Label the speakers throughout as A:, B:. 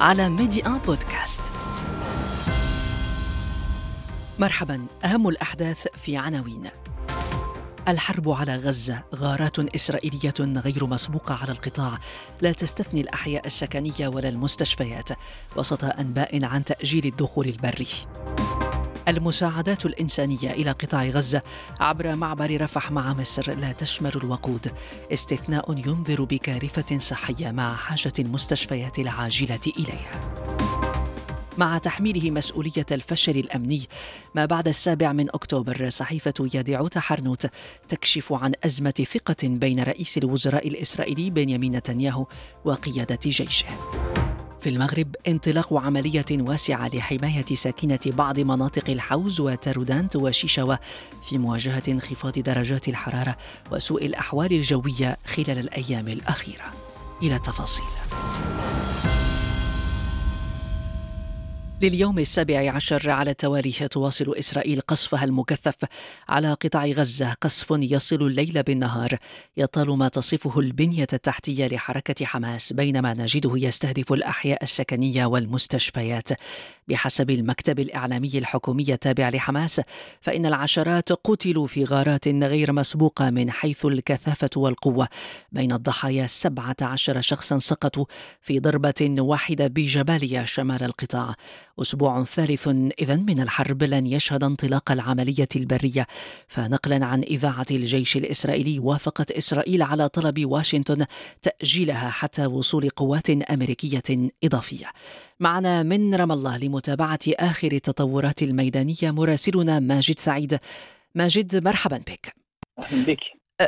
A: على ميدي ان بودكاست. مرحبا أهم الأحداث في عناوين. الحرب على غزة غارات إسرائيلية غير مسبوقة على القطاع. لا تستثني الأحياء السكنية ولا المستشفيات. وسط أنباء عن تأجيل الدخول البري. المساعدات الإنسانية إلى قطاع غزة عبر معبر رفح مع مصر لا تشمل الوقود استثناء ينذر بكارثة صحية مع حاجة المستشفيات العاجلة إليها. مع تحميله مسؤولية الفشل الأمني ما بعد السابع من أكتوبر صحيفة يدعوت حرنوت تكشف عن أزمة ثقة بين رئيس الوزراء الإسرائيلي بنيامين نتنياهو وقيادة جيشه. في المغرب انطلاق عملية واسعة لحماية ساكنة بعض مناطق الحوز وتارودانت وشيشاوة في مواجهة انخفاض درجات الحرارة وسوء الأحوال الجوية خلال الأيام الأخيرة. إلى التفاصيل. لليوم السابع عشر على التوالي تواصل إسرائيل قصفها المكثف على قطاع غزة. قصف يصل الليل بالنهار. يطال ما تصفه البنية التحتية لحركة حماس بينما نجده يستهدف الأحياء السكنية والمستشفيات. بحسب المكتب الإعلامي الحكومي التابع لحماس فإن العشرات قتلوا في غارات غير مسبوقة من حيث الكثافة والقوة. بين الضحايا 17 شخصا سقطوا في ضربة واحدة بجباليا شمال القطاع. أسبوع ثالث إذا من الحرب لن يشهد انطلاق العملية البرية. فنقلا عن إذاعة الجيش الإسرائيلي وافقت إسرائيل على طلب واشنطن تأجيلها حتى وصول قوات أمريكية إضافية. معنا من رام الله لمتابعة آخر التطورات الميدانية مراسلنا ماجد سعيد. ماجد مرحبا بك.
B: أهلا بك.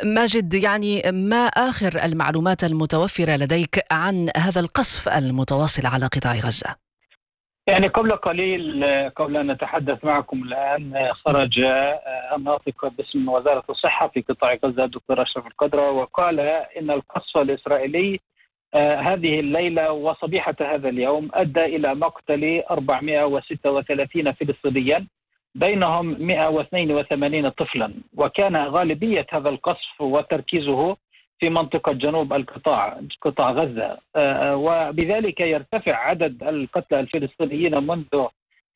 A: ماجد يعني ما آخر المعلومات المتوفرة لديك عن هذا القصف المتواصل على قطاع غزة؟
B: يعني قبل قليل قبل أن نتحدث معكم الآن خرج الناطق باسم وزارة الصحة في قطاع غزة الدكتور أشرف القدرة وقال إن القصف الإسرائيلي هذه الليلة وصبيحة هذا اليوم أدى إلى مقتل 436 فلسطينيا بينهم 182 طفلا. وكان غالبية هذا القصف وتركيزه في منطقة جنوب القطاع قطاع غزة. وبذلك يرتفع عدد القتلى الفلسطينيين منذ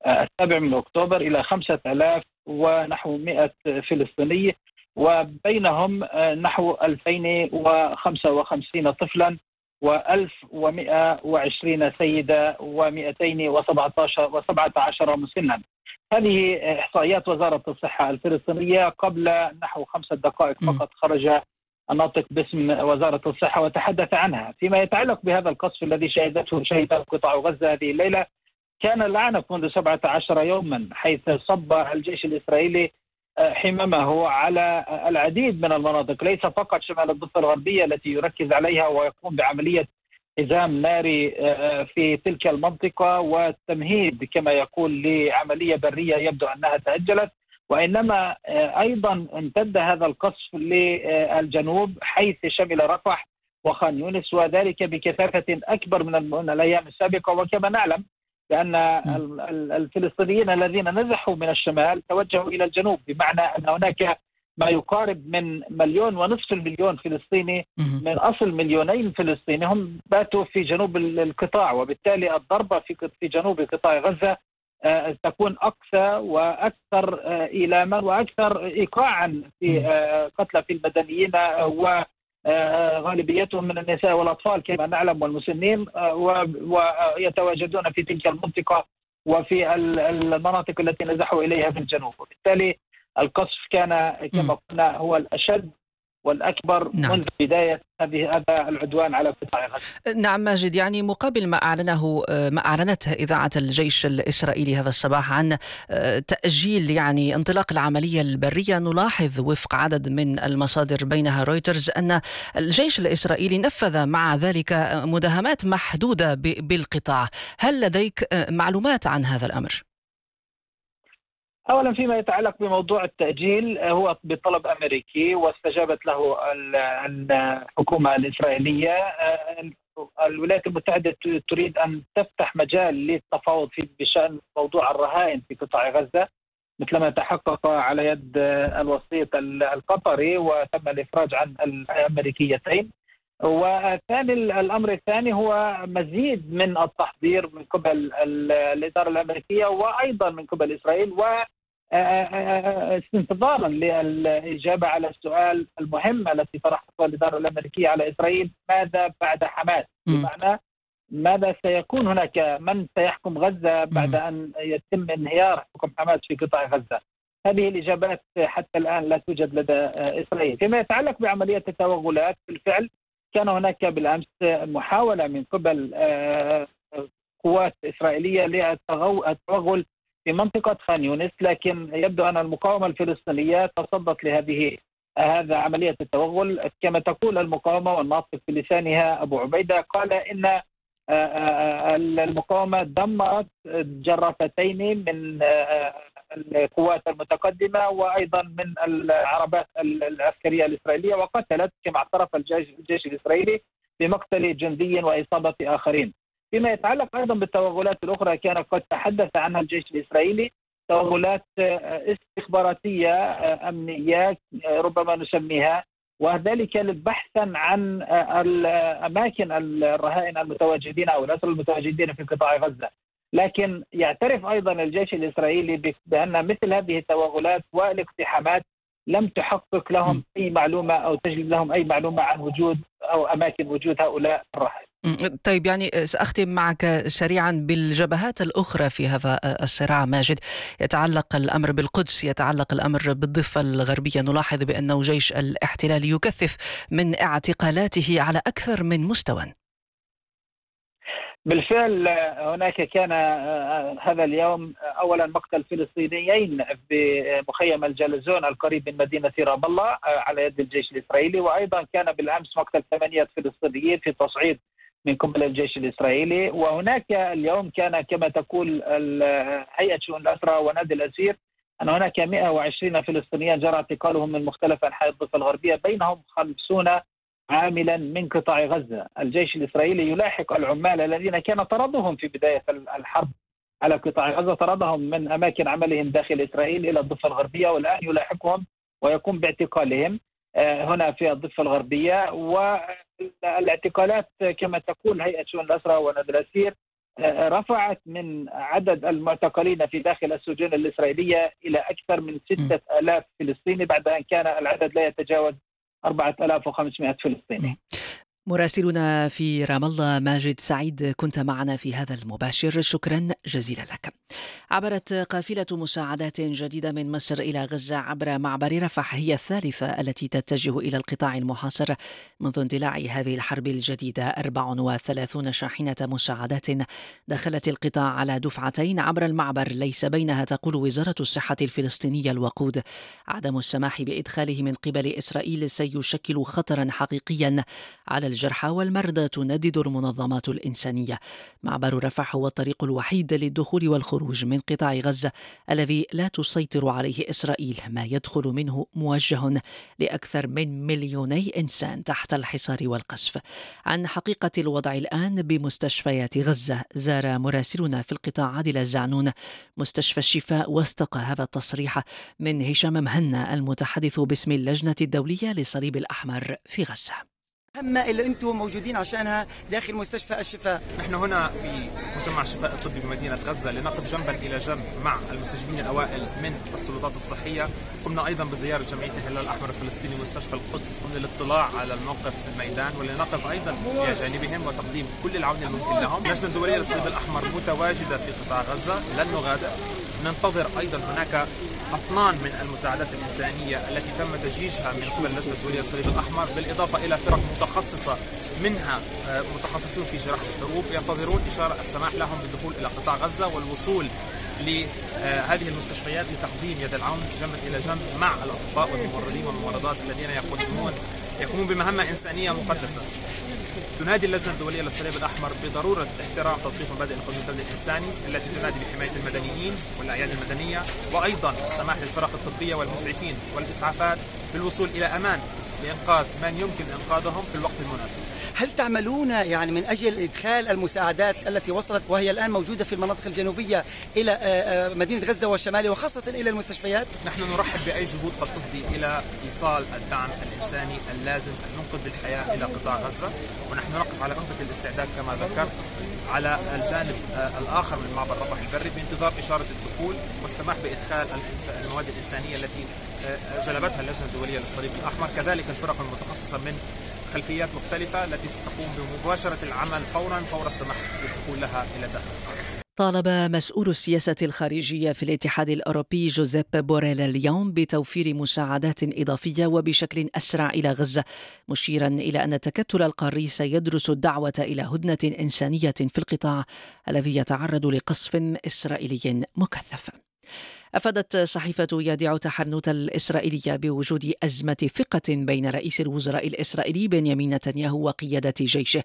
B: السابع من أكتوبر إلى خمسة ألاف ونحو مئة فلسطيني وبينهم نحو 2055 طفلا و1120 سيدة و217 و17 مسنا. هذه إحصائيات وزارة الصحة الفلسطينية قبل نحو خمسة دقائق فقط خرج الناطق باسم وزارة الصحة وتحدث عنها. فيما يتعلق بهذا القصف الذي شهدته شهد قطاع غزة هذه الليلة كان العنف منذ 17 يوما حيث صب الجيش الإسرائيلي حمامه على العديد من المناطق. ليس فقط شمال الضفة الغربية التي يركز عليها ويقوم بعملية حزام ناري في تلك المنطقة والتمهيد كما يقول لعملية برية يبدو أنها تأجلت. وإنما أيضا امتد هذا القصف للجنوب حيث شمل رفح وخان يونس وذلك بكثافة أكبر من الأيام السابقة. وكما نعلم بأن الفلسطينيين الذين نزحوا من الشمال توجهوا إلى الجنوب بمعنى أن هناك ما يقارب من مليون ونصف المليون فلسطيني من أصل مليونين فلسطيني هم باتوا في جنوب القطاع وبالتالي الضربة في في جنوب قطاع غزة تكون اقسى وأكثر إيلاما وأكثر ايقاعا في قتلى في المدنيين وغالبيتهم من النساء والأطفال كما نعلم والمسنين ويتواجدون في تلك المنطقة وفي المناطق التي نزحوا إليها في الجنوب. وبالتالي القصف كان كما قلنا هو الأشد والأكبر نعم. منذ بداية هذه هذا العدوان على قطاع غزة.
A: نعم ماجد يعني مقابل ما اعلنه ما اعلنته إذاعة الجيش الإسرائيلي هذا الصباح عن تأجيل يعني انطلاق العملية البرية نلاحظ وفق عدد من المصادر بينها رويترز أن الجيش الإسرائيلي نفذ مع ذلك مداهمات محدودة بالقطاع، هل لديك معلومات عن هذا الأمر؟
B: اولا فيما يتعلق بموضوع التأجيل هو بطلب أمريكي واستجابت له الحكومة الإسرائيلية. الولايات المتحدة تريد أن تفتح مجال للتفاوض في بشأن موضوع الرهائن في قطاع غزة مثلما تحقق على يد الوسيط القطري وتم الإفراج عن الأمريكيتين. وثاني الأمر الثاني هو مزيد من التحضير من قبل الإدارة الأمريكية وأيضا من قبل إسرائيل و استنتظارا للإجابة على السؤال المهم التي طرحتها الإدارة الأمريكية على إسرائيل ماذا بعد حماس؟ بمعنى ماذا سيكون هناك من سيحكم غزة بعد أن يتم انهيار حكم حماس في قطاع غزة؟ هذه الإجابات حتى الآن لا توجد لدى إسرائيل، فيما يتعلق بعملية التوغلات بالفعل كان هناك بالأمس محاولة من قبل قوات إسرائيلية للتوغل في منطقة خان يونس لكن يبدو أن المقاومة الفلسطينية تصدت لهذه هذا عملية التوغل. كما تقول المقاومة والناطق بلسانها أبو عبيدة قال إن آه، آه، المقاومة دمرت جرافتين من آه، القوات المتقدمة وأيضا من العربات العسكرية الإسرائيلية وقتلت كما اعترف الجيش الإسرائيلي بمقتل جندي وإصابة آخرين. فيما يتعلق أيضا بالتوغلات الأخرى كان قد تحدث عنها الجيش الإسرائيلي توغلات آه، استخباراتية آه، أمنية آه، ربما نسميها وذلك بحثا عن اماكن الرهائن المتواجدين أو الأسرى المتواجدين في قطاع غزة. لكن يعترف أيضا الجيش الإسرائيلي بأن مثل هذه التوغلات والاقتحامات لم تحقق لهم أي معلومة أو تجلب لهم أي معلومة عن وجود أو أماكن وجود هؤلاء الرهائن.
A: طيب يعني سأختم معك سريعا بالجبهات الأخرى في هذا الصراع ماجد. يتعلق الأمر بالقدس يتعلق الأمر بالضفة الغربية. نلاحظ بأنه جيش الاحتلال يكثف من اعتقالاته على أكثر من مستوى.
B: بالفعل هناك كان هذا اليوم اولا مقتل فلسطينيين بمخيم الجلزون القريب من مدينة رام الله على يد الجيش الإسرائيلي. وأيضا كان بالأمس مقتل ثمانية فلسطينيين في تصعيد من قبل الجيش الإسرائيلي. وهناك اليوم كان كما تقول هيئة شؤون الأسرى ونادي الأسير أن هناك 120 فلسطينيا جرى اعتقالهم من مختلف أنحاء الضفة الغربية بينهم 50 عاملا من قطاع غزة، الجيش الإسرائيلي يلاحق العمال الذين كان طردهم في بداية الحرب على قطاع غزة. طردهم من أماكن عملهم داخل إسرائيل إلى الضفة الغربية والآن يلاحقهم ويقوم باعتقالهم. هنا في الضفة الغربية والاعتقالات كما تقول هيئة شؤون الاسرى ونادي الأسير آه، رفعت من عدد المعتقلين في داخل السجون الإسرائيلية إلى أكثر من 6000 فلسطيني بعد أن كان العدد لا يتجاوز 4500 فلسطيني.
A: مراسلنا في رام الله ماجد سعيد كنت معنا في هذا المباشر. شكرا جزيلا لك. عبرت قافلة مساعدات جديدة من مصر إلى غزة عبر معبر رفح هي الثالثة التي تتجه إلى القطاع المحاصر منذ اندلاع هذه الحرب الجديدة. 34 شاحنة مساعدات دخلت القطاع على دفعتين عبر المعبر. ليس بينها تقول وزارة الصحة الفلسطينية الوقود. عدم السماح بإدخاله من قبل إسرائيل سيشكل خطرا حقيقيا على الجرحى والمرضى تندد المنظمات الإنسانية. معبر رفح هو الطريق الوحيد للدخول والخروج من قطاع غزة الذي لا تسيطر عليه إسرائيل. ما يدخل منه موجه لأكثر من مليوني إنسان تحت الحصار والقصف. عن حقيقة الوضع الآن بمستشفيات غزة زار مراسلنا في القطاع عادل الزعنون. مستشفى الشفاء واستقى هذا التصريح من هشام مهنا المتحدث باسم اللجنة الدولية للصليب الأحمر في غزة.
C: المهمة اللي أنتم موجودين عشانها داخل مستشفى الشفاء.
D: نحن هنا في مجمع الشفاء الطبي بمدينة غزة لنقف جنبا إلى جنب مع المستشفين الأوائل من السلطات الصحية. قمنا أيضا بزيارة جمعية الهلال الأحمر الفلسطيني مستشفى القدس للاطلاع على الموقف في الميدان ولنقف أيضا إلى جانبهم وتقديم كل العون الممكن لهم. اللجنة الدولية للصليب الأحمر متواجدة في قطاع غزة. لن نغادر. ننتظر أيضا هناك أطنان من المساعدات الإنسانية التي تم تجيشها من قبل اللجنة الدولية للصليب الأحمر بالإضافة إلى فرق متخصصة منها آه، متخصصون في جراحة الحروب ينتظرون إشارة السماح لهم بالدخول إلى قطاع غزة والوصول لهذه المستشفيات لتقديم يد العون جنبا إلى جنب مع الأطباء والممرضين والممرضات الذين يقومون يقومون بمهمة إنسانية مقدسة. تنادي اللجنة الدولية للصليب الأحمر بضرورة احترام تطبيق مبادئ القانون الدولي الإنساني التي تنادي بحماية المدنيين والأعيان المدنية وأيضا السماح للفرق الطبية والمسعفين والإسعافات بالوصول إلى أمان لإنقاذ من يمكن إنقاذهم في الوقت المناسب.
C: هل تعملون يعني من أجل إدخال المساعدات التي وصلت وهي الآن موجودة في المناطق الجنوبية إلى آه، آه، مدينة غزة والشمالي وخاصة إلى المستشفيات؟
D: نحن نرحب بأي جهود قد تفضي إلى إيصال الدعم الإنساني اللازم أن ننقذ الحياة إلى قطاع غزة. ونحن نقف على أهبة الاستعداد كما ذكرت. على الجانب آه، الآخر من معبر رفح البري بانتظار إشارة الدخول والسماح بإدخال المواد الإنسانية التي جلبتها اللجنة الدولية للصليب الأحمر. كذلك الفرق المتخصصة من خلفيات مختلفة التي ستقوم بمباشرة العمل فورا فور السماح بالدخول لها إلى داخل
A: طالب مسؤول السياسة الخارجية في الاتحاد الأوروبي جوزيب بوريل اليوم بتوفير مساعدات إضافية وبشكل أسرع إلى غزة مشيرا إلى أن التكتل القاري سيدرس الدعوة إلى هدنة إنسانية في القطاع الذي يتعرض لقصف إسرائيلي مكثف. أفادت صحيفة يادع تحرنوت الإسرائيلية بوجود أزمة ثقة بين رئيس الوزراء الإسرائيلي بنيامين نتنياهو وقيادة جيشه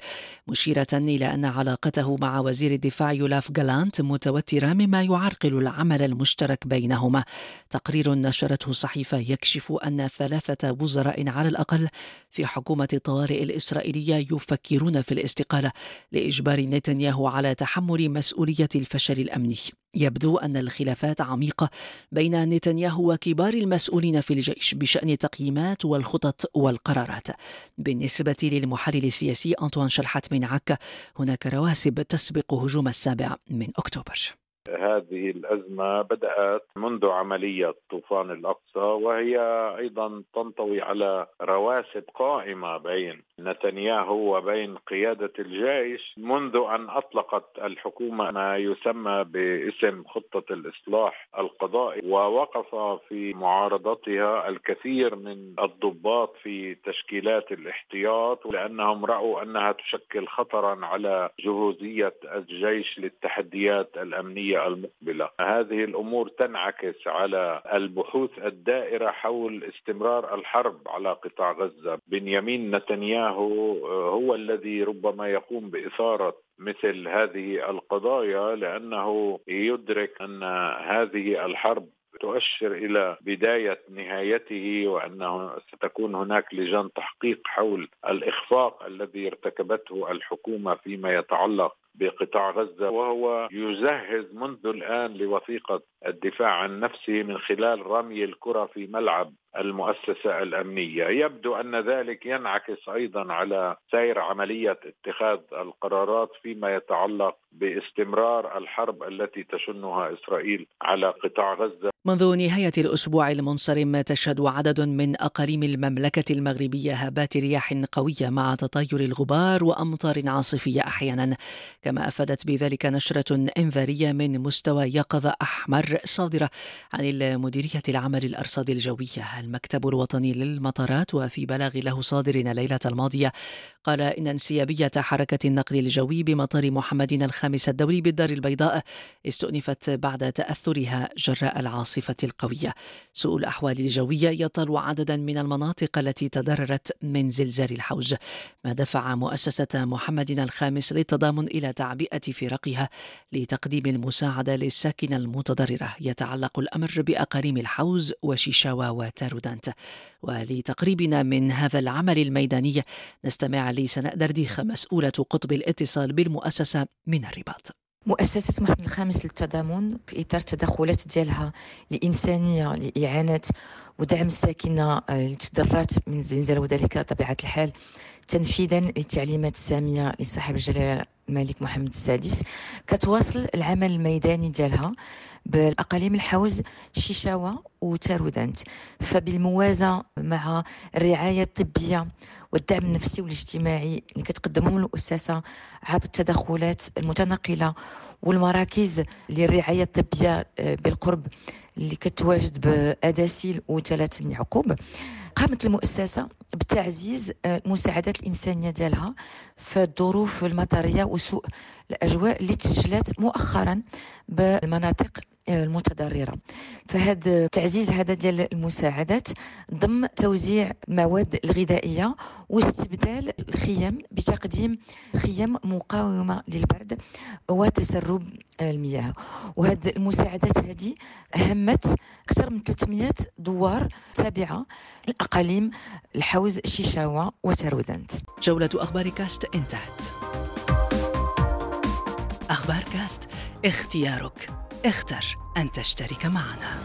A: مشيرة إلى أن علاقته مع وزير الدفاع يولاف جالانت متوترة مما يعرقل العمل المشترك بينهما. تقرير نشرته الصحيفة يكشف أن ثلاثة وزراء على الأقل في حكومة الطوارئ الإسرائيلية يفكرون في الاستقالة لإجبار نتنياهو على تحمل مسؤولية الفشل الأمني. يبدو أن الخلافات عميقة بين نتنياهو وكبار المسؤولين في الجيش بشأن التقييمات والخطط والقرارات. بالنسبة للمحلل السياسي أنطوان شلحت من عكا هناك رواسب تسبق هجوم السابع من أكتوبر.
E: هذه الأزمة بدأت منذ عملية طوفان الأقصى وهي أيضا تنطوي على رواسب قائمة بين نتنياهو وبين قيادة الجيش منذ أن أطلقت الحكومة ما يسمى باسم خطة الإصلاح القضائي ووقف في معارضتها الكثير من الضباط في تشكيلات الاحتياط لأنهم رأوا أنها تشكل خطرا على جهوزية الجيش للتحديات الأمنية المقبلة. هذه الأمور تنعكس على البحوث الدائرة حول استمرار الحرب على قطاع غزة. بنيامين نتنياهو آه، هو الذي ربما يقوم بإثارة مثل هذه القضايا لأنه يدرك أن هذه الحرب تؤشر إلى بداية نهايته وأنه ستكون هناك لجان تحقيق حول الإخفاق الذي ارتكبته الحكومة فيما يتعلق بقطاع غزة وهو يجهز منذ الآن لوثيقة الدفاع عن نفسه من خلال رمي الكرة في ملعب المؤسسة الأمنية، يبدو أن ذلك ينعكس أيضا على سير عملية اتخاذ القرارات فيما يتعلق باستمرار الحرب التي تشنها إسرائيل على قطاع غزة.
A: منذ نهاية الأسبوع المنصرم تشهد عدد من أقاليم المملكة المغربية هبات رياح قوية مع تطاير الغبار وأمطار عاصفية أحيانا، كما أفادت بذلك نشرة إنذارية من مستوى يقظة أحمر صادرة عن المديرية العمل الأرصاد الجوية. المكتب الوطني للمطارات وفي بلاغ له صادر الليلة الماضية قال إن انسيابية حركة النقل الجوي بمطار محمد الخامس الدولي بالدار البيضاء استؤنفت بعد تأثرها جراء العاصفة. القوية. سوء الأحوال الجوية يطال عددا من المناطق التي تضررت من زلزال الحوج. ما دفع مؤسسة محمد الخامس للتضامن إلى تعبئة فرقها لتقديم المساعدة للساكنة المتضررة. يتعلق الأمر بأقاليم الحوز وشيشاوا وتارودانت. ولتقريبنا من هذا العمل الميداني نستمع لسناء درديخ مسؤولة قطب الاتصال بالمؤسسة من الرباط.
F: مؤسسة محمد الخامس للتضامن في إطار التدخلات ديالها الإنسانية لإعانة ودعم الساكنة اللي تضررت من الزلزال وذلك طبيعة الحال. تنفيذا للتعليمات السامية لصاحب الجلالة الملك محمد السادس. كتواصل العمل الميداني ديالها. بالأقاليم الحوز شيشاوة وتارودانت فبالموازاه مع الرعاية الطبية والدعم النفسي والاجتماعي اللي كتقدمهم المؤسسه عبر التدخلات المتنقلة والمراكز للرعاية الطبية آه، بالقرب. اللي كتواجد باداسيل وثلاث يعقوب قامت المؤسسة بتعزيز آه، المساعدات الإنسانية ديالها في الظروف المطرية وسوء الأجواء اللي تسجلت مؤخرا بالمناطق المتضررة. فهذا تعزيز هذا ديال المساعدات ضم توزيع المواد الغذائية واستبدال الخيم بتقديم خيم مقاومة للبرد وتسرب المياه. وهذه المساعدات هذه أهمت أكثر من 300 دوار تابعة الأقاليم الحوز شيشاوة وترودنت
A: جولة أخبار كاست انتهت أخبار كاست اختيارك. اختر أن تشترك معنا.